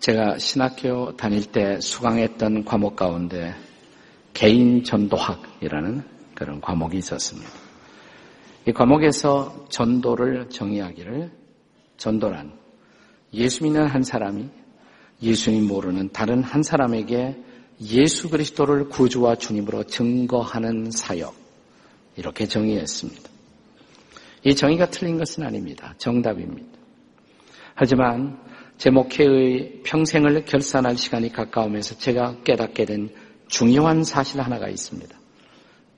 제가 신학교 다닐 때 수강했던 과목 가운데 개인 전도학이라는 그런 과목이 있었습니다. 이 과목에서 전도를 정의하기를 전도란 예수 믿는 한 사람이 예수님 모르는 다른 한 사람에게 예수 그리스도를 구주와 주님으로 증거하는 사역 이렇게 정의했습니다. 이 정의가 틀린 것은 아닙니다. 정답입니다. 하지만 제 목회의 평생을 결산할 시간이 가까우면서 제가 깨닫게 된 중요한 사실 하나가 있습니다.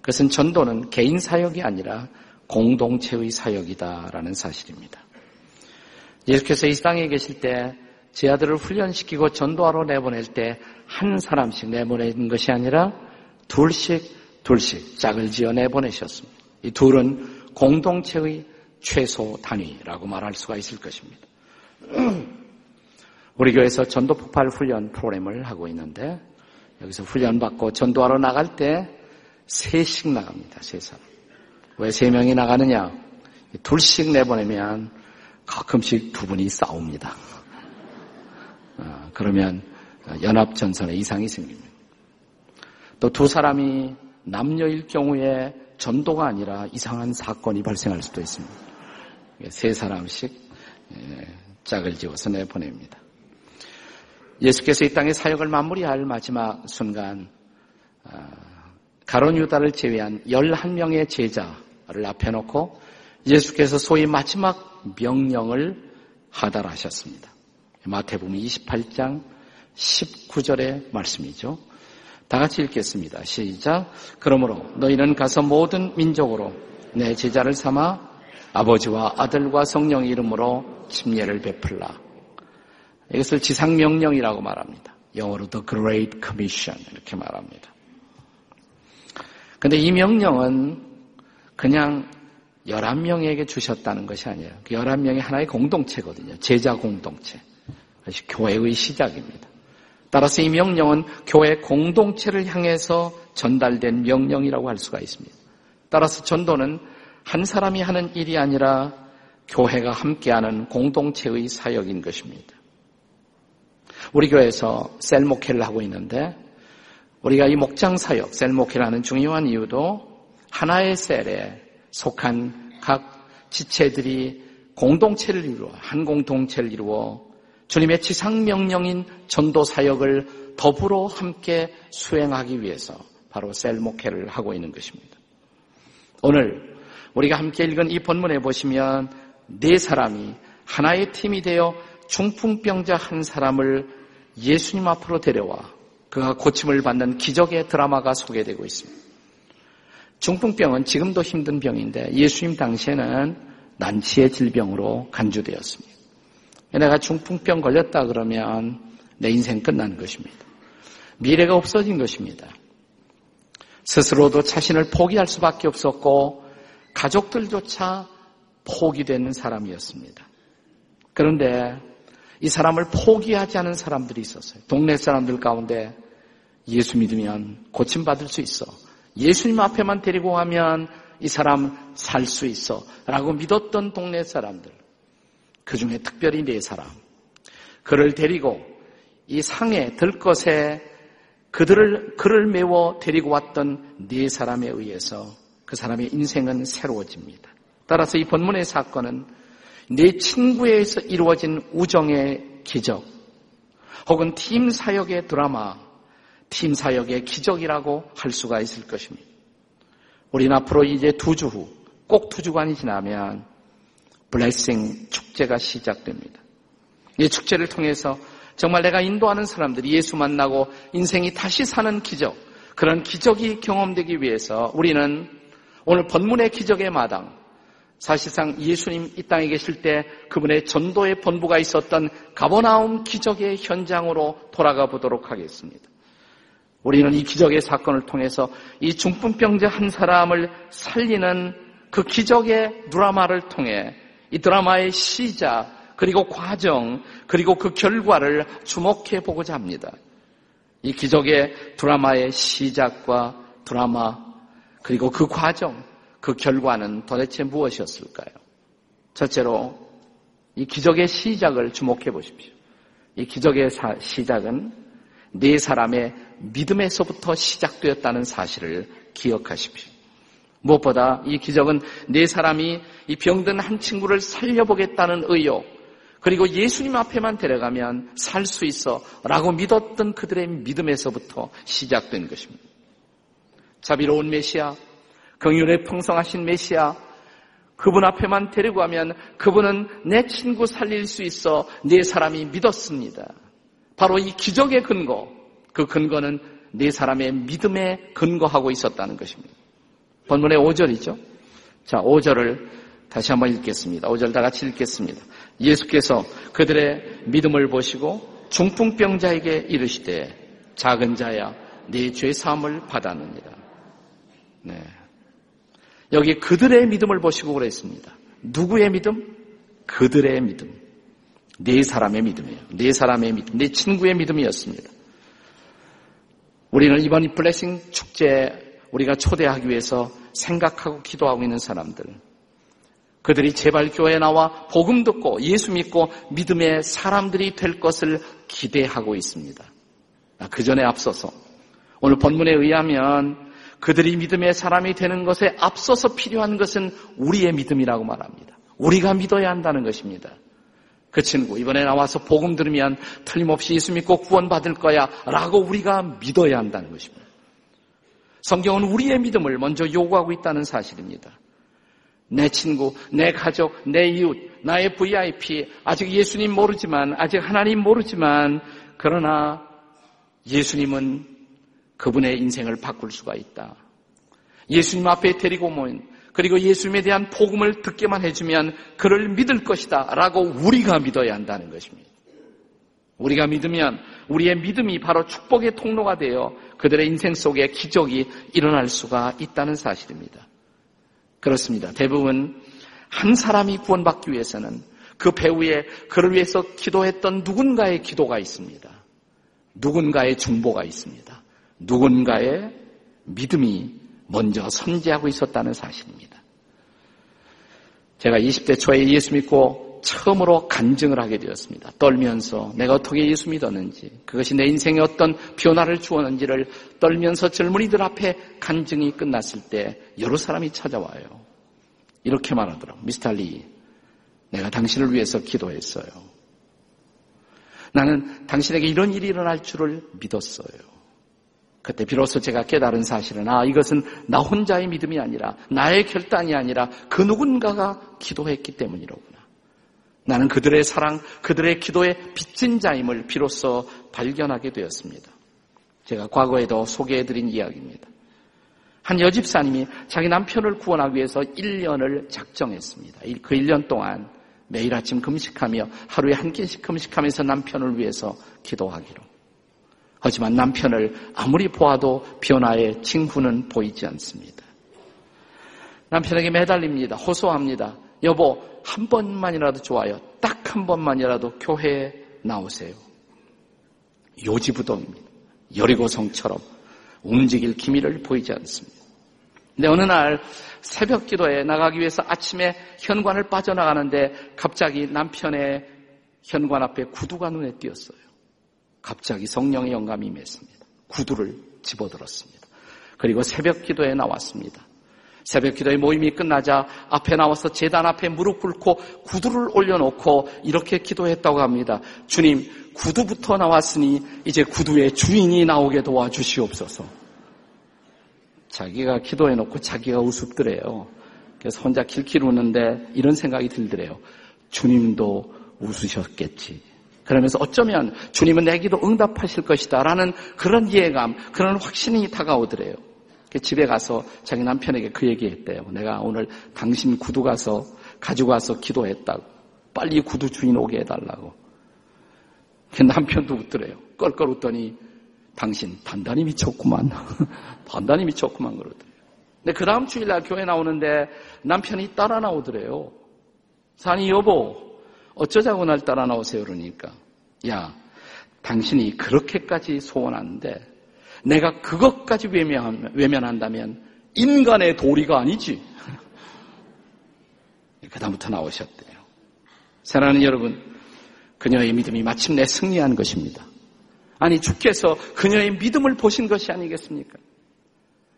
그것은 전도는 개인 사역이 아니라 공동체의 사역이다라는 사실입니다. 예수께서 이 땅에 계실 때 제 아들을 훈련시키고 전도하러 내보낼 때 한 사람씩 내보내는 것이 아니라 둘씩 둘씩 짝을 지어 내보내셨습니다. 이 둘은 공동체의 최소 단위라고 말할 수가 있을 것입니다. 우리 교회에서 전도 폭발 훈련 프로그램을 하고 있는데 여기서 훈련 받고 전도하러 나갈 때 셋씩 나갑니다. 세 사람. 왜 세 명이 나가느냐? 둘씩 내보내면 가끔씩 두 분이 싸웁니다. 어, 그러면 연합 전선에 이상이 생깁니다. 또 두 사람이 남녀일 경우에 전도가 아니라 이상한 사건이 발생할 수도 있습니다. 세 사람씩 예, 짝을 지어서 내보냅니다. 예수께서 이 땅의 사역을 마무리할 마지막 순간 아, 가론 유다를 제외한 11명의 제자를 앞에 놓고 예수께서 소위 마지막 명령을 하달하셨습니다. 마태복음 28장 19절의 말씀이죠. 다 같이 읽겠습니다. 시작. 그러므로 너희는 가서 모든 민족으로 내 제자를 삼아 아버지와 아들과 성령 이름으로 침례를 베풀라. 이것을 지상명령이라고 말합니다. 영어로 The Great Commission 이렇게 말합니다. 근데 이 명령은 그냥 11명에게 주셨다는 것이 아니에요. 그 11명이 하나의 공동체거든요. 제자 공동체. 그것이 교회의 시작입니다. 따라서 이 명령은 교회 공동체를 향해서 전달된 명령이라고 할 수가 있습니다. 따라서 전도는 한 사람이 하는 일이 아니라 교회가 함께하는 공동체의 사역인 것입니다. 우리 교회에서 셀 목회를 하고 있는데 우리가 이 목장 사역, 셀 목회를 하는 중요한 이유도 하나의 셀에 속한 각 지체들이 공동체를 이루어 한 공동체를 이루어 주님의 지상 명령인 전도 사역을 더불어 함께 수행하기 위해서 바로 셀 목회를 하고 있는 것입니다. 오늘 우리가 함께 읽은 이 본문에 보시면 네 사람이 하나의 팀이 되어 중풍병자 한 사람을 예수님 앞으로 데려와 그가 고침을 받는 기적의 드라마가 소개되고 있습니다. 중풍병은 지금도 힘든 병인데 예수님 당시에는 난치의 질병으로 간주되었습니다. 내가 중풍병 걸렸다 그러면 내 인생 끝난 것입니다. 미래가 없어진 것입니다. 스스로도 자신을 포기할 수밖에 없었고 가족들조차 포기되는 사람이었습니다. 그런데 이 사람을 포기하지 않은 사람들이 있었어요. 동네 사람들 가운데 예수 믿으면 고침받을 수 있어. 예수님 앞에만 데리고 가면 이 사람 살 수 있어. 라고 믿었던 동네 사람들. 그 중에 특별히 네 사람. 그를 데리고 이 상에 들 것에 그들을, 그를 메워 데리고 왔던 네 사람에 의해서 그 사람의 인생은 새로워집니다. 따라서 이 본문의 사건은 내 친구에 서 이루어진 우정의 기적, 혹은 팀 사역의 드라마, 팀 사역의 기적이라고 할 수가 있을 것입니다. 우리는 앞으로 이제 두 주 후, 꼭 두 주간이 지나면 블레싱 축제가 시작됩니다. 이 축제를 통해서 정말 내가 인도하는 사람들이 예수 만나고 인생이 다시 사는 기적, 그런 기적이 경험되기 위해서 우리는 오늘 본문의 기적의 마당, 사실상 예수님 이 땅에 계실 때 그분의 전도의 본부가 있었던 가버나움 기적의 현장으로 돌아가 보도록 하겠습니다. 우리는 이 기적의 사건을 통해서 이 중풍병자 한 사람을 살리는 그 기적의 드라마를 통해 이 드라마의 시작, 그리고 과정, 그리고 그 결과를 주목해 보고자 합니다. 이 기적의 드라마의 시작과 드라마, 그리고 그 과정, 그 결과는 도대체 무엇이었을까요? 첫째로 이 기적의 시작을 주목해 보십시오. 이 기적의 시작은 네 사람의 믿음에서부터 시작되었다는 사실을 기억하십시오. 무엇보다 이 기적은 네 사람이 이 병든 한 친구를 살려보겠다는 의욕, 그리고 예수님 앞에만 데려가면 살 수 있어 라고 믿었던 그들의 믿음에서부터 시작된 것입니다. 자비로운 메시아, 긍휼에 풍성하신 메시아, 그분 앞에만 데리고 가면 그분은 내 친구 살릴 수 있어 네 사람이 믿었습니다. 바로 이 기적의 근거, 그 근거는 네 사람의 믿음에 근거하고 있었다는 것입니다. 본문의 5절이죠. 자, 5절을 다시 한번 읽겠습니다. 5절 다 같이 읽겠습니다. 예수께서 그들의 믿음을 보시고 중풍병자에게 이르시되 작은 자야 네 죄 사함을 받았느니라. 네. 여기 그들의 믿음을 보시고 그랬습니다. 누구의 믿음? 그들의 믿음. 네 사람의 믿음이에요. 네 사람의 믿음. 네 친구의 믿음이었습니다. 우리는 이번 블레싱 축제 우리가 초대하기 위해서 생각하고 기도하고 있는 사람들. 그들이 제발 교회에 나와 복음 듣고 예수 믿고 믿음의 사람들이 될 것을 기대하고 있습니다. 아, 그 전에 앞서서 오늘 본문에 의하면 그들이 믿음의 사람이 되는 것에 앞서서 필요한 것은 우리의 믿음이라고 말합니다. 우리가 믿어야 한다는 것입니다. 그 친구 이번에 나와서 복음 들으면 틀림없이 예수 믿고 구원받을 거야 라고 우리가 믿어야 한다는 것입니다. 성경은 우리의 믿음을 먼저 요구하고 있다는 사실입니다. 내 친구, 내 가족, 내 이웃, 나의 VIP, 아직 예수님 모르지만, 아직 하나님 모르지만, 그러나 예수님은 그분의 인생을 바꿀 수가 있다. 예수님 앞에 데리고 모인 그리고 예수님에 대한 복음을 듣게만 해주면 그를 믿을 것이다 라고 우리가 믿어야 한다는 것입니다. 우리가 믿으면 우리의 믿음이 바로 축복의 통로가 되어 그들의 인생 속에 기적이 일어날 수가 있다는 사실입니다. 그렇습니다. 대부분 한 사람이 구원받기 위해서는 그 배후에 그를 위해서 기도했던 누군가의 기도가 있습니다. 누군가의 중보가 있습니다. 누군가의 믿음이 먼저 선지하고 있었다는 사실입니다. 제가 20대 초에 예수 믿고 처음으로 간증을 하게 되었습니다. 떨면서 내가 어떻게 예수 믿었는지, 그것이 내 인생에 어떤 변화를 주었는지를 떨면서 젊은이들 앞에 간증이 끝났을 때 여러 사람이 찾아와요. 이렇게 말하더라고. 미스터 리, 내가 당신을 위해서 기도했어요. 나는 당신에게 이런 일이 일어날 줄을 믿었어요. 그때 비로소 제가 깨달은 사실은 아 이것은 나 혼자의 믿음이 아니라 나의 결단이 아니라 그 누군가가 기도했기 때문이로구나. 나는 그들의 사랑, 그들의 기도에 빚진 자임을 비로소 발견하게 되었습니다. 제가 과거에도 소개해드린 이야기입니다. 한 여집사님이 자기 남편을 구원하기 위해서 1년을 작정했습니다. 그 1년 동안 매일 아침 금식하며 하루에 한 끼씩 금식하면서 남편을 위해서 기도하기로. 하지만 남편을 아무리 보아도 변화의 징후는 보이지 않습니다. 남편에게 매달립니다. 호소합니다. 여보, 한 번만이라도 좋아요. 딱 한 번만이라도 교회에 나오세요. 요지부동입니다. 여리고성처럼 움직일 기미를 보이지 않습니다. 근데 어느 날 새벽 기도에 나가기 위해서 아침에 현관을 빠져나가는데 갑자기 남편의 현관 앞에 구두가 눈에 띄었어요. 갑자기 성령의 영감이 임했습니다. 구두를 집어들었습니다. 그리고 새벽 기도에 나왔습니다. 새벽 기도의 모임이 끝나자 앞에 나와서 재단 앞에 무릎 꿇고 구두를 올려놓고 이렇게 기도했다고 합니다. 주님, 구두부터 나왔으니 이제 구두의 주인이 나오게 도와주시옵소서. 자기가 기도해놓고 자기가 우습더래요. 그래서 혼자 킬킬 우는데 이런 생각이 들더래요. 주님도 웃으셨겠지. 그러면서 어쩌면 주님은 내 기도 응답하실 것이다 라는 그런 이해감, 그런 확신이 다가오더래요. 집에 가서 자기 남편에게 그 얘기 했대요. 내가 오늘 당신 구두 가서 가지고 와서 기도했다고. 빨리 구두 주인 오게 해달라고. 그 남편도 웃더래요. 껄껄 웃더니 당신 단단히 미쳤구만. 단단히 미쳤구만 그러더래요. 근데 그 다음 주일날 교회 나오는데 남편이 따라 나오더래요. 사니 여보, 어쩌자고 날 따라 나오세요 그러니까 야 당신이 그렇게까지 소원하는데 내가 그것까지 외면한다면 인간의 도리가 아니지. 그 다음부터 나오셨대요. 사랑하는 여러분, 그녀의 믿음이 마침내 승리한 것입니다. 아니 주께서 그녀의 믿음을 보신 것이 아니겠습니까?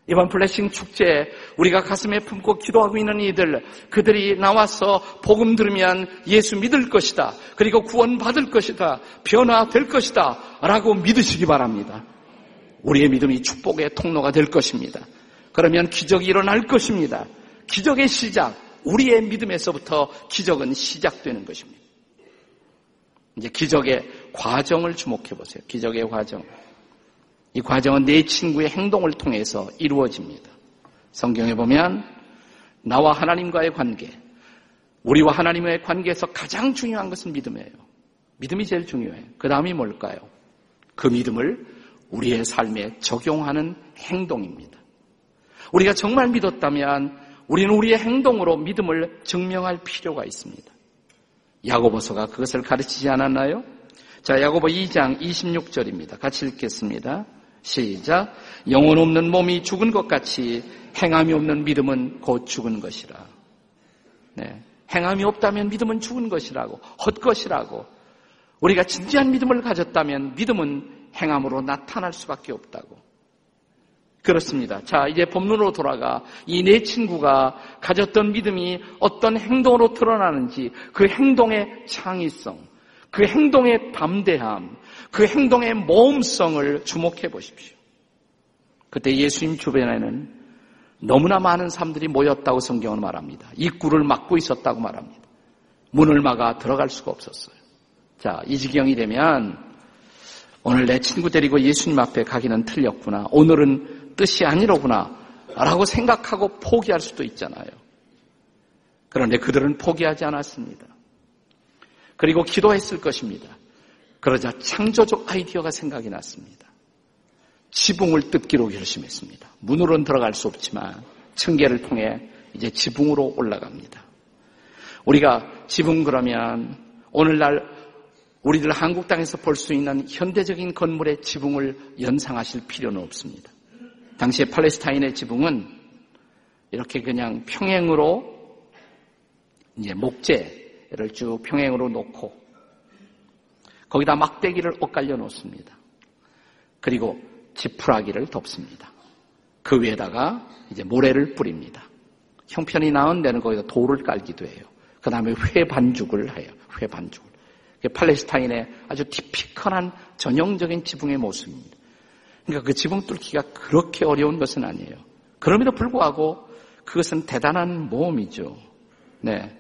이번 블레싱 축제에 우리가 가슴에 품고 기도하고 있는 이들, 그들이 나와서 복음 들으면 예수 믿을 것이다. 그리고 구원 받을 것이다. 변화될 것이다. 라고 믿으시기 바랍니다. 우리의 믿음이 축복의 통로가 될 것입니다. 그러면 기적이 일어날 것입니다. 기적의 시작, 우리의 믿음에서부터 기적은 시작되는 것입니다. 이제 기적의 과정을 주목해 보세요. 기적의 과정. 이 과정은 내 친구의 행동을 통해서 이루어집니다. 성경에 보면 나와 하나님과의 관계, 우리와 하나님의 관계에서 가장 중요한 것은 믿음이에요. 믿음이 제일 중요해요. 그 다음이 뭘까요? 그 믿음을 우리의 삶에 적용하는 행동입니다. 우리가 정말 믿었다면 우리는 우리의 행동으로 믿음을 증명할 필요가 있습니다. 야고보서가 그것을 가르치지 않았나요? 자, 야고보 2장 26절입니다. 같이 읽겠습니다. 시작. 영혼 없는 몸이 죽은 것 같이 행함이 없는 믿음은 곧 죽은 것이라. 네. 행함이 없다면 믿음은 죽은 것이라고, 헛것이라고. 우리가 진지한 믿음을 가졌다면 믿음은 행함으로 나타날 수밖에 없다고. 그렇습니다. 자, 이제 법문으로 돌아가 이내 친구가 가졌던 믿음이 어떤 행동으로 드러나는지 그 행동의 창의성, 그 행동의 담대함, 그 행동의 모험성을 주목해 보십시오. 그때 예수님 주변에는 너무나 많은 사람들이 모였다고 성경은 말합니다. 입구를 막고 있었다고 말합니다. 문을 막아 들어갈 수가 없었어요. 자, 이 지경이 되면 오늘 내 친구 데리고 예수님 앞에 가기는 틀렸구나. 오늘은 뜻이 아니로구나. 라고 생각하고 포기할 수도 있잖아요. 그런데 그들은 포기하지 않았습니다. 그리고 기도했을 것입니다. 그러자 창조적 아이디어가 생각이 났습니다. 지붕을 뜯기로 결심했습니다. 문으로는 들어갈 수 없지만 층계를 통해 이제 지붕으로 올라갑니다. 우리가 지붕 그러면 오늘날 우리들 한국 땅에서 볼 수 있는 현대적인 건물의 지붕을 연상하실 필요는 없습니다. 당시에 팔레스타인의 지붕은 이렇게 그냥 평행으로 이제 목재를 쭉 평행으로 놓고 거기다 막대기를 엇갈려 놓습니다. 그리고 지푸라기를 덮습니다. 그 위에다가 이제 모래를 뿌립니다. 형편이 나은 데는 거기다 돌을 깔기도 해요. 그 다음에 회 반죽을 해요. 회 반죽을. 팔레스타인의 아주 티피컬한 전형적인 지붕의 모습입니다. 그러니까 그 지붕 뚫기가 그렇게 어려운 것은 아니에요. 그럼에도 불구하고 그것은 대단한 모험이죠. 네.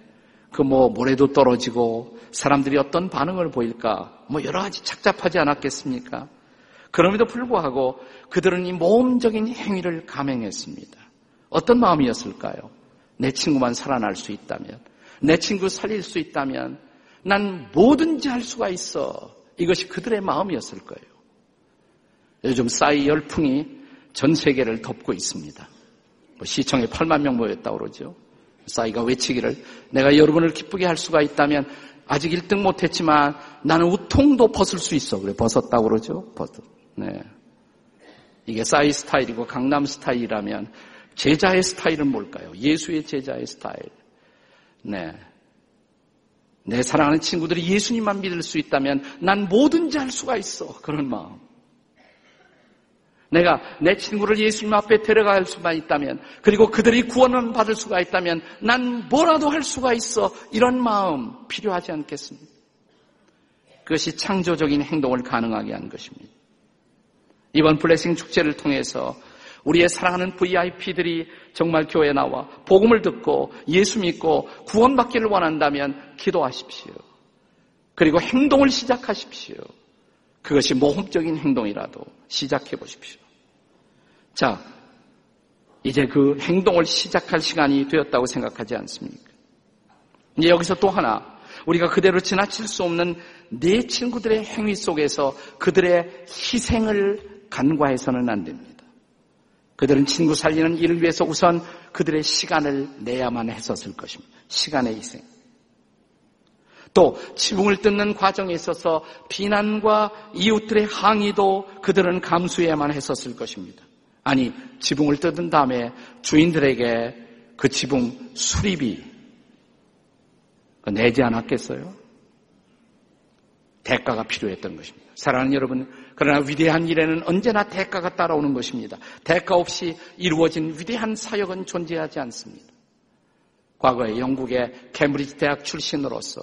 그 뭐 모래도 떨어지고 사람들이 어떤 반응을 보일까 뭐 여러 가지 착잡하지 않았겠습니까? 그럼에도 불구하고 그들은 이 모험적인 행위를 감행했습니다. 어떤 마음이었을까요? 내 친구만 살아날 수 있다면, 내 친구 살릴 수 있다면, 난 뭐든지 할 수가 있어. 이것이 그들의 마음이었을 거예요. 요즘 싸이 열풍이 전 세계를 덮고 있습니다. 뭐 시청에 8만 명 모였다고 그러죠. 싸이가 외치기를 내가 여러분을 기쁘게 할 수가 있다면 아직 1등 못했지만 나는 우통도 벗을 수 있어. 그래 벗었다고 그러죠. 벗. 네. 이게 싸이 스타일이고 강남 스타일이라면 제자의 스타일은 뭘까요? 예수의 제자의 스타일. 네. 내 사랑하는 친구들이 예수님만 믿을 수 있다면 난 뭐든지 할 수가 있어. 그런 마음. 내가 내 친구를 예수님 앞에 데려갈 수만 있다면, 그리고 그들이 구원을 받을 수가 있다면, 난 뭐라도 할 수가 있어. 이런 마음 필요하지 않겠습니까? 그것이 창조적인 행동을 가능하게 한 것입니다. 이번 블레싱 축제를 통해서 우리의 사랑하는 VIP들이 정말 교회에 나와 복음을 듣고 예수 믿고 구원받기를 원한다면 기도하십시오. 그리고 행동을 시작하십시오. 그것이 모험적인 행동이라도 시작해 보십시오. 자, 이제 그 행동을 시작할 시간이 되었다고 생각하지 않습니까? 이제 여기서 또 하나, 우리가 그대로 지나칠 수 없는 내 친구들의 행위 속에서 그들의 희생을 간과해서는 안 됩니다. 그들은 친구 살리는 일을 위해서 우선 그들의 시간을 내야만 했었을 것입니다. 시간의 희생. 또 지붕을 뜯는 과정에 있어서 비난과 이웃들의 항의도 그들은 감수해야만 했었을 것입니다. 아니, 지붕을 뜯은 다음에 주인들에게 그 지붕 수리비 내지 않았겠어요? 대가가 필요했던 것입니다. 사랑하는 여러분, 그러나 위대한 일에는 언제나 대가가 따라오는 것입니다. 대가 없이 이루어진 위대한 사역은 존재하지 않습니다. 과거에 영국의 캠브리지 대학 출신으로서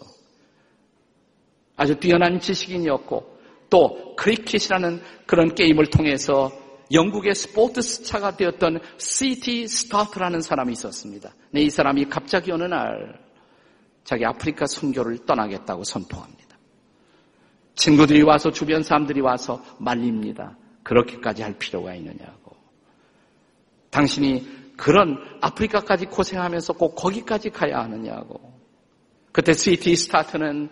아주 뛰어난 지식인이었고 또 크리켓이라는 그런 게임을 통해서 영국의 스포츠 스타가 되었던 시티 스터드라는 사람이 있었습니다. 네, 이 사람이 갑자기 어느 날 자기 아프리카 선교를 떠나겠다고 선포합니다. 친구들이 와서 주변 사람들이 와서 말립니다. 그렇게까지 할 필요가 있느냐고. 당신이 그런 아프리카까지 고생하면서 꼭 거기까지 가야 하느냐고. 그때 시티 스터드는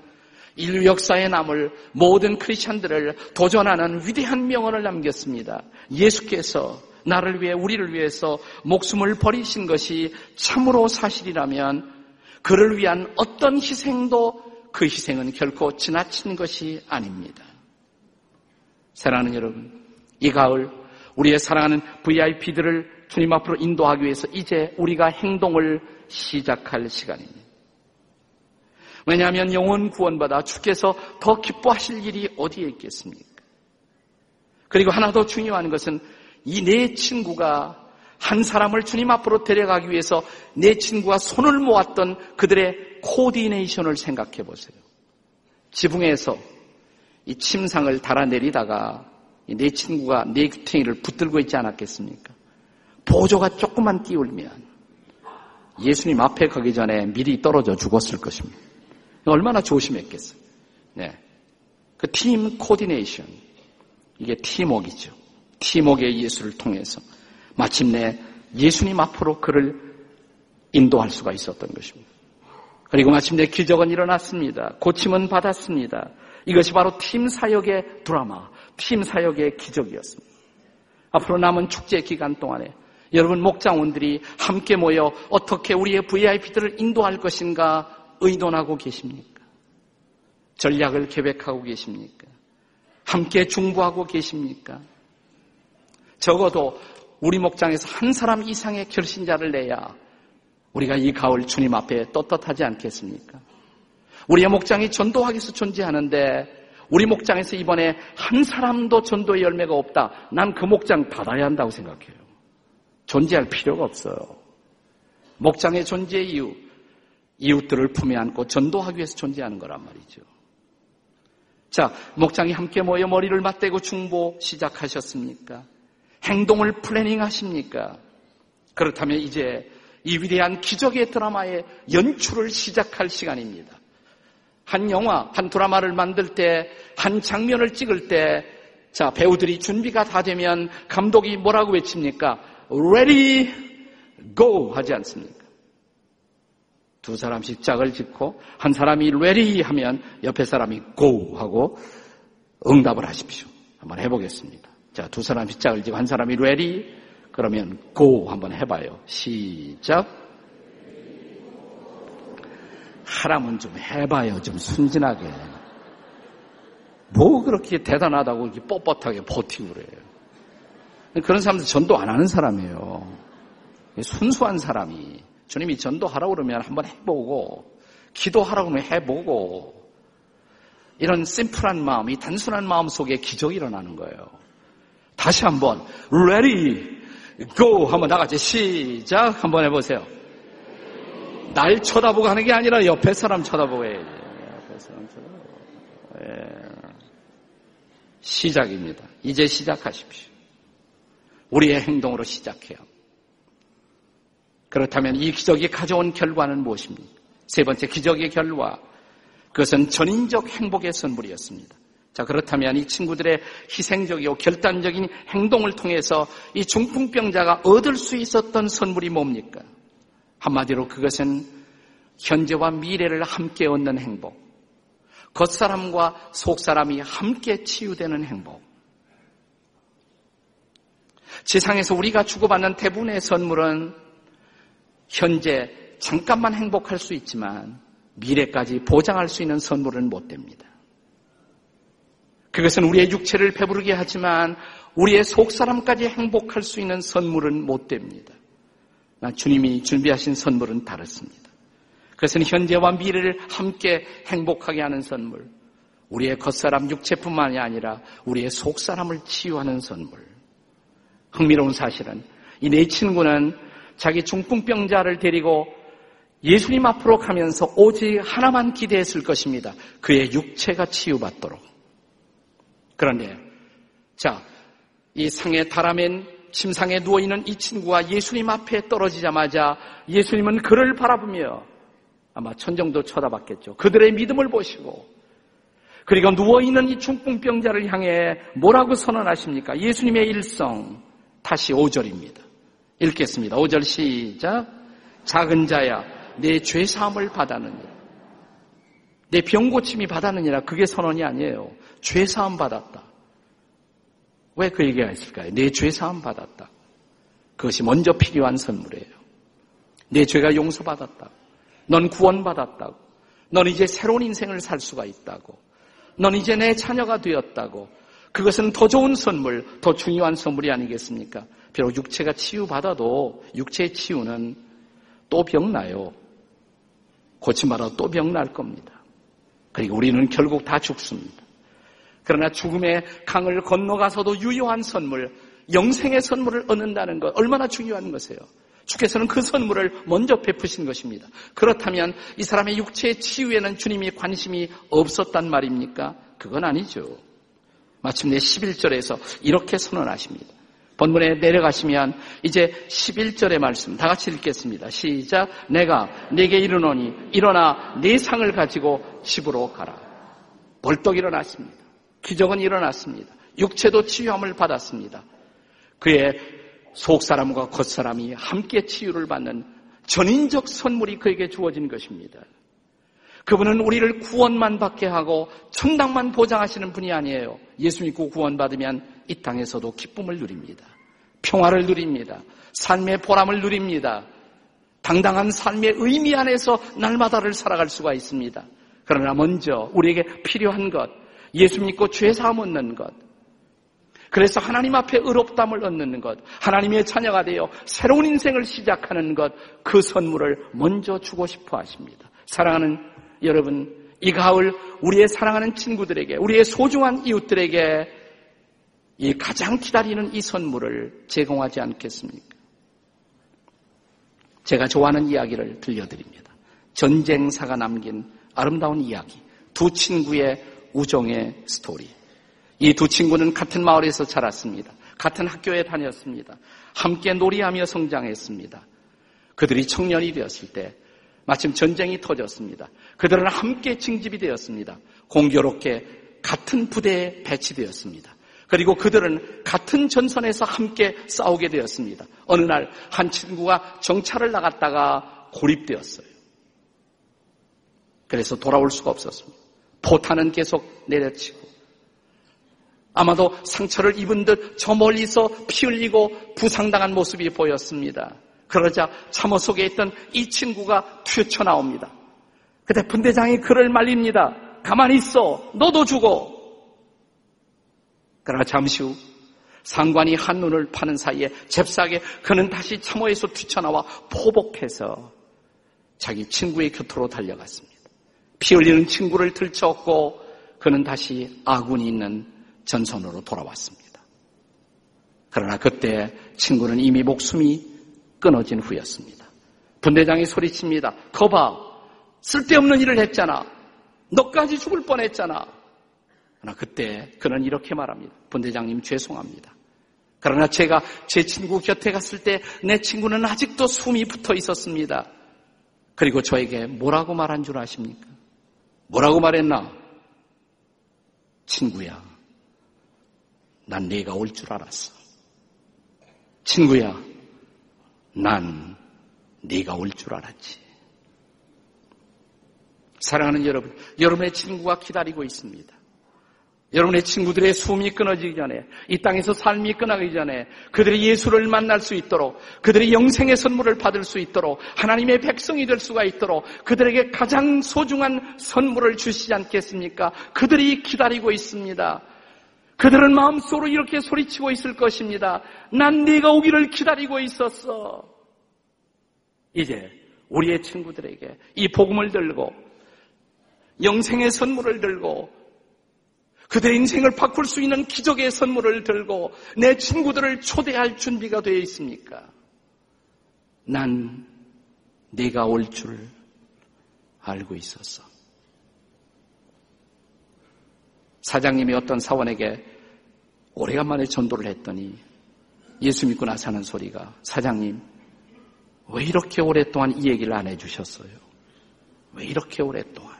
인류 역사에 남을 모든 크리스천들을 도전하는 위대한 명언을 남겼습니다. 예수께서 나를 위해 우리를 위해서 목숨을 버리신 것이 참으로 사실이라면 그를 위한 어떤 희생도 그 희생은 결코 지나친 것이 아닙니다. 사랑하는 여러분, 이 가을 우리의 사랑하는 VIP들을 주님 앞으로 인도하기 위해서 이제 우리가 행동을 시작할 시간입니다. 왜냐하면 영혼 구원받아 주께서 더 기뻐하실 일이 어디에 있겠습니까? 그리고 하나 더 중요한 것은 이 내 친구가 한 사람을 주님 앞으로 데려가기 위해서 내 친구가 손을 모았던 그들의 코디네이션을 생각해 보세요. 지붕에서 이 침상을 달아내리다가 내 친구가 내 귀퉁이를 붙들고 있지 않았겠습니까? 보조가 조금만 띄울면 예수님 앞에 가기 전에 미리 떨어져 죽었을 것입니다. 얼마나 조심했겠어요. 네. 그 팀 코디네이션. 이게 팀웍이죠. 팀웍의 예수를 통해서 마침내 예수님 앞으로 그를 인도할 수가 있었던 것입니다. 그리고 마침내 기적은 일어났습니다. 고침은 받았습니다. 이것이 바로 팀 사역의 드라마, 팀 사역의 기적이었습니다. 앞으로 남은 축제 기간 동안에 여러분 목장원들이 함께 모여 어떻게 우리의 VIP들을 인도할 것인가 의논하고 계십니까? 전략을 계획하고 계십니까? 함께 중보하고 계십니까? 적어도 우리 목장에서 한 사람 이상의 결신자를 내야 우리가 이 가을 주님 앞에 떳떳하지 않겠습니까? 우리의 목장이 전도하기 위해서 존재하는데 우리 목장에서 이번에 한 사람도 전도의 열매가 없다. 난 그 목장 닫아야 한다고 생각해요. 존재할 필요가 없어요. 목장의 존재 이유, 이웃들을 품에 안고 전도하기 위해서 존재하는 거란 말이죠. 자, 목장이 함께 모여 머리를 맞대고 중보 시작하셨습니까? 행동을 planning 하십니까? 그렇다면 이제 이 위대한 기적의 드라마의 연출을 시작할 시간입니다. 한 영화, 한 드라마를 만들 때, 한 장면을 찍을 때, 자, 배우들이 준비가 다 되면 감독이 뭐라고 외칩니까? Ready, go! 하지 않습니까? 두 사람씩 짝을 짓고 한 사람이 ready 하면 옆에 사람이 go 하고 응답을 하십시오. 한번 해보겠습니다. 자, 두 사람씩 짝을 짓고 한 사람이 ready 그러면 go 한번 해봐요. 시작. 하라면 좀 해봐요. 좀 순진하게. 뭐 그렇게 대단하다고 이렇게 뻣뻣하게 버티고 그래요. 그런 사람들 전도 안 하는 사람이에요. 순수한 사람이. 주님이 전도하라고 그러면 한번 해보고, 기도하라고 그러면 해보고, 이런 심플한 마음, 이 단순한 마음 속에 기적이 일어나는 거예요. 다시 한번, ready, go! 한번 나같이 시작! 한번 해보세요. 날 쳐다보고 하는 게 아니라 옆에 사람 쳐다보고 해야지. 옆에 사람 쳐다보고. 예. 시작입니다. 이제 시작하십시오. 우리의 행동으로 시작해요. 그렇다면 이 기적이 가져온 결과는 무엇입니까? 세 번째 기적의 결과. 그것은 전인적 행복의 선물이었습니다. 자, 그렇다면 이 친구들의 희생적이고 결단적인 행동을 통해서 이 중풍병자가 얻을 수 있었던 선물이 뭡니까? 한마디로 그것은 현재와 미래를 함께 얻는 행복. 겉사람과 속사람이 함께 치유되는 행복. 세상에서 우리가 주고받는 대부분의 선물은 현재 잠깐만 행복할 수 있지만 미래까지 보장할 수 있는 선물은 못 됩니다. 그것은 우리의 육체를 배부르게 하지만 우리의 속사람까지 행복할 수 있는 선물은 못 됩니다. 주님이 준비하신 선물은 다릅니다. 그것은 현재와 미래를 함께 행복하게 하는 선물. 우리의 겉사람 육체뿐만이 아니라 우리의 속사람을 치유하는 선물. 흥미로운 사실은 이 네 친구는 자기 중풍병자를 데리고 예수님 앞으로 가면서 오직 하나만 기대했을 것입니다. 그의 육체가 치유받도록. 그런데, 자, 이 상에 달아맨 침상에 누워있는 이 친구가 예수님 앞에 떨어지자마자 예수님은 그를 바라보며 아마 천정도 쳐다봤겠죠. 그들의 믿음을 보시고 그리고 누워있는 이 중풍병자를 향해 뭐라고 선언하십니까? 예수님의 일성 다시 5절입니다. 읽겠습니다. 5절 시작 작은 자야 내 죄사함을 받았느니라 내 병고침이 받았느니라 그게 선언이 아니에요. 죄사함 받았다. 왜 그 얘기가 있을까요? 내 죄사함 받았다. 그것이 먼저 필요한 선물이에요. 내 죄가 용서받았다. 넌 구원받았다고. 넌 이제 새로운 인생을 살 수가 있다고. 넌 이제 내 자녀가 되었다고. 그것은 더 좋은 선물, 더 중요한 선물이 아니겠습니까? 비록 육체가 치유받아도 육체의 치유는 또 병나요. 고침받아도 또 병날 겁니다. 그리고 우리는 결국 다 죽습니다. 그러나 죽음의 강을 건너가서도 유효한 선물, 영생의 선물을 얻는다는 것 얼마나 중요한 것이에요. 주께서는 그 선물을 먼저 베푸신 것입니다. 그렇다면 이 사람의 육체의 치유에는 주님이 관심이 없었단 말입니까? 그건 아니죠. 마침내 11절에서 이렇게 선언하십니다. 본문에 내려가시면 이제 11절의 말씀 다 같이 읽겠습니다. 시작. 내가 내게 이르노니 일어나 내 상을 가지고 집으로 가라. 벌떡 일어났습니다. 기적은 일어났습니다. 육체도 치유함을 받았습니다. 그의 속사람과 겉사람이 함께 치유를 받는 전인적 선물이 그에게 주어진 것입니다. 그분은 우리를 구원만 받게 하고 천당만 보장하시는 분이 아니에요. 예수 믿고 구원받으면 이 땅에서도 기쁨을 누립니다. 평화를 누립니다. 삶의 보람을 누립니다. 당당한 삶의 의미 안에서 날마다를 살아갈 수가 있습니다. 그러나 먼저 우리에게 필요한 것, 예수 믿고 죄 사함 얻는 것, 그래서 하나님 앞에 의롭담을 얻는 것, 하나님의 자녀가 되어 새로운 인생을 시작하는 것, 그 선물을 먼저 주고 싶어 하십니다. 사랑하는 여러분, 이 가을 우리의 사랑하는 친구들에게, 우리의 소중한 이웃들에게 이 가장 기다리는 이 선물을 제공하지 않겠습니까? 제가 좋아하는 이야기를 들려드립니다. 전쟁사가 남긴 아름다운 이야기. 두 친구의 우정의 스토리. 이 두 친구는 같은 마을에서 자랐습니다. 같은 학교에 다녔습니다. 함께 놀이하며 성장했습니다. 그들이 청년이 되었을 때 마침 전쟁이 터졌습니다. 그들은 함께 징집이 되었습니다. 공교롭게 같은 부대에 배치되었습니다. 그리고 그들은 같은 전선에서 함께 싸우게 되었습니다. 어느 날 한 친구가 정찰을 나갔다가 고립되었어요. 그래서 돌아올 수가 없었습니다. 포탄은 계속 내려치고 아마도 상처를 입은 듯 저 멀리서 피 흘리고 부상당한 모습이 보였습니다. 그러자 참호 속에 있던 이 친구가 튀쳐나옵니다. 그때 분대장이 그를 말립니다. 가만히 있어. 너도 죽어. 그러나 잠시 후 상관이 한눈을 파는 사이에 잽싸게 그는 다시 참호에서 튀쳐나와 포복해서 자기 친구의 곁으로 달려갔습니다. 피 흘리는 친구를 들쳐업고 그는 다시 아군이 있는 전선으로 돌아왔습니다. 그러나 그때 친구는 이미 목숨이 끊어진 후였습니다. 분대장이 소리칩니다. 거봐, 쓸데없는 일을 했잖아. 너까지 죽을 뻔했잖아. 그러나 그때 그는 이렇게 말합니다. 분대장님 죄송합니다. 그러나 제가 제 친구 곁에 갔을 때 내 친구는 아직도 숨이 붙어 있었습니다. 그리고 저에게 뭐라고 말한 줄 아십니까? 뭐라고 말했나? 친구야, 난 네가 올 줄 알았어. 친구야, 난 네가 올 줄 알았지. 사랑하는 여러분, 여러분의 친구가 기다리고 있습니다. 여러분의 친구들의 숨이 끊어지기 전에, 이 땅에서 삶이 끝나기 전에, 그들이 예수를 만날 수 있도록, 그들이 영생의 선물을 받을 수 있도록, 하나님의 백성이 될 수가 있도록, 그들에게 가장 소중한 선물을 주시지 않겠습니까? 그들이 기다리고 있습니다. 그들은 마음속으로 이렇게 소리치고 있을 것입니다. 난 네가 오기를 기다리고 있었어. 이제 우리의 친구들에게 이 복음을 들고 영생의 선물을 들고 그들의 인생을 바꿀 수 있는 기적의 선물을 들고 내 친구들을 초대할 준비가 되어 있습니까? 난 네가 올 줄 알고 있었어. 사장님이 어떤 사원에게 오래간만에 전도를 했더니 예수 믿고 나서 하는 소리가 사장님 왜 이렇게 오랫동안 이 얘기를 안 해주셨어요? 왜 이렇게 오랫동안?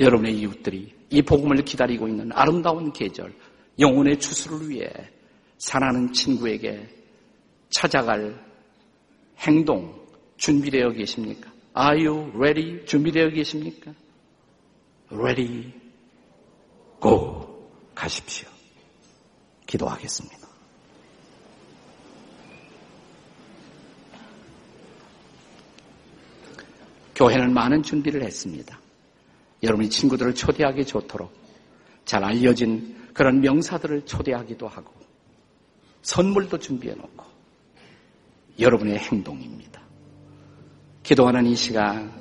여러분의 이웃들이 이 복음을 기다리고 있는 아름다운 계절, 영혼의 추수를 위해 사랑하는 친구에게 찾아갈 행동 준비되어 계십니까? Are you ready? 준비되어 계십니까? Ready, go. 가십시오. 기도하겠습니다. 교회는 많은 준비를 했습니다. 여러분이 친구들을 초대하기 좋도록 잘 알려진 그런 명사들을 초대하기도 하고 선물도 준비해 놓고 여러분의 행동입니다. 기도하는 이 시간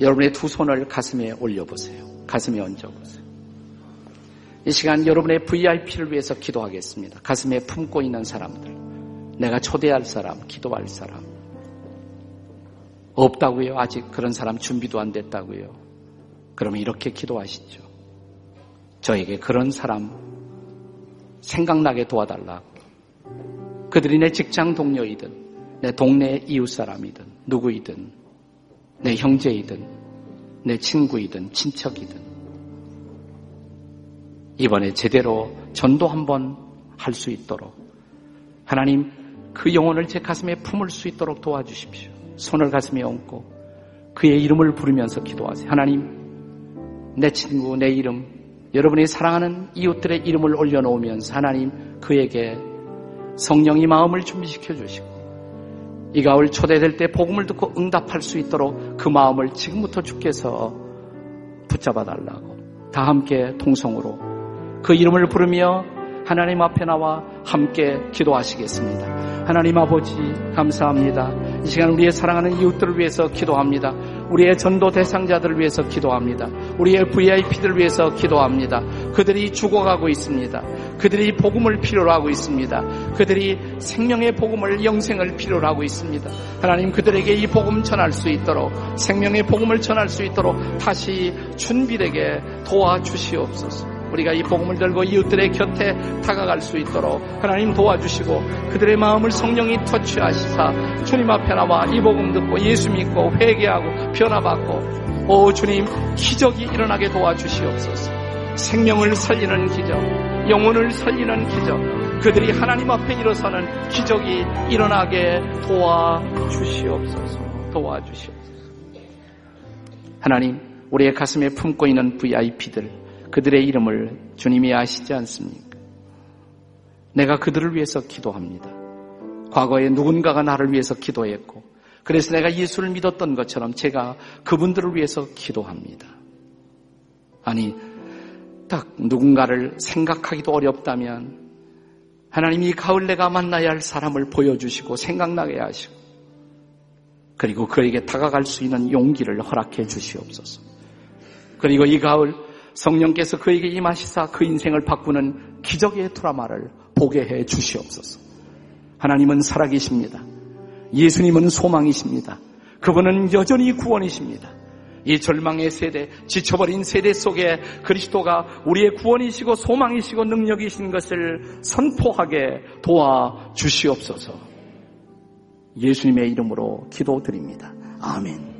여러분의 두 손을 가슴에 올려보세요. 가슴에 얹어보세요. 이 시간 여러분의 VIP를 위해서 기도하겠습니다. 가슴에 품고 있는 사람들, 내가 초대할 사람, 기도할 사람. 없다고요? 아직 그런 사람 준비도 안 됐다고요? 그러면 이렇게 기도하시죠. 저에게 그런 사람 생각나게 도와달라고. 그들이 내 직장 동료이든, 내 동네 이웃 사람이든, 누구이든, 내 형제이든, 내 친구이든, 친척이든. 이번에 제대로 전도 한번 할 수 있도록 하나님 그 영혼을 제 가슴에 품을 수 있도록 도와주십시오. 손을 가슴에 얹고 그의 이름을 부르면서 기도하세요. 하나님 내 친구 내 이름 여러분이 사랑하는 이웃들의 이름을 올려놓으면서 하나님 그에게 성령이 마음을 준비시켜 주시고 이 가을 초대될 때 복음을 듣고 응답할 수 있도록 그 마음을 지금부터 주께서 붙잡아 달라고 다 함께 통성으로 그 이름을 부르며 하나님 앞에 나와 함께 기도하시겠습니다. 하나님 아버지 감사합니다. 이 시간 우리의 사랑하는 이웃들을 위해서 기도합니다. 우리의 전도 대상자들을 위해서 기도합니다. 우리의 VIP들을 위해서 기도합니다. 그들이 죽어가고 있습니다. 그들이 복음을 필요로 하고 있습니다. 그들이 생명의 복음을 영생을 필요로 하고 있습니다. 하나님 그들에게 이 복음 전할 수 있도록 생명의 복음을 전할 수 있도록 다시 준비되게 도와주시옵소서. 우리가 이 복음을 들고 이웃들의 곁에 다가갈 수 있도록 하나님 도와주시고 그들의 마음을 성령이 터치하시사 주님 앞에 나와 이 복음 듣고 예수 믿고 회개하고 변화받고 오 주님 기적이 일어나게 도와주시옵소서. 생명을 살리는 기적 영혼을 살리는 기적 그들이 하나님 앞에 일어서는 기적이 일어나게 도와주시옵소서. 도와주시옵소서. 하나님 우리의 가슴에 품고 있는 VIP들 그들의 이름을 주님이 아시지 않습니까? 내가 그들을 위해서 기도합니다. 과거에 누군가가 나를 위해서 기도했고, 그래서 내가 예수를 믿었던 것처럼 제가 그분들을 위해서 기도합니다. 아니, 딱 누군가를 생각하기도 어렵다면, 하나님이 가을 내가 만나야 할 사람을 보여주시고 생각나게 하시고, 그리고 그에게 다가갈 수 있는 용기를 허락해 주시옵소서. 그리고 이 가을 성령께서 그에게 임하시사 그 인생을 바꾸는 기적의 드라마를 보게 해 주시옵소서. 하나님은 살아계십니다. 예수님은 소망이십니다. 그분은 여전히 구원이십니다. 이 절망의 세대, 지쳐버린 세대 속에 그리스도가 우리의 구원이시고 소망이시고 능력이신 것을 선포하게 도와 주시옵소서. 예수님의 이름으로 기도드립니다. 아멘.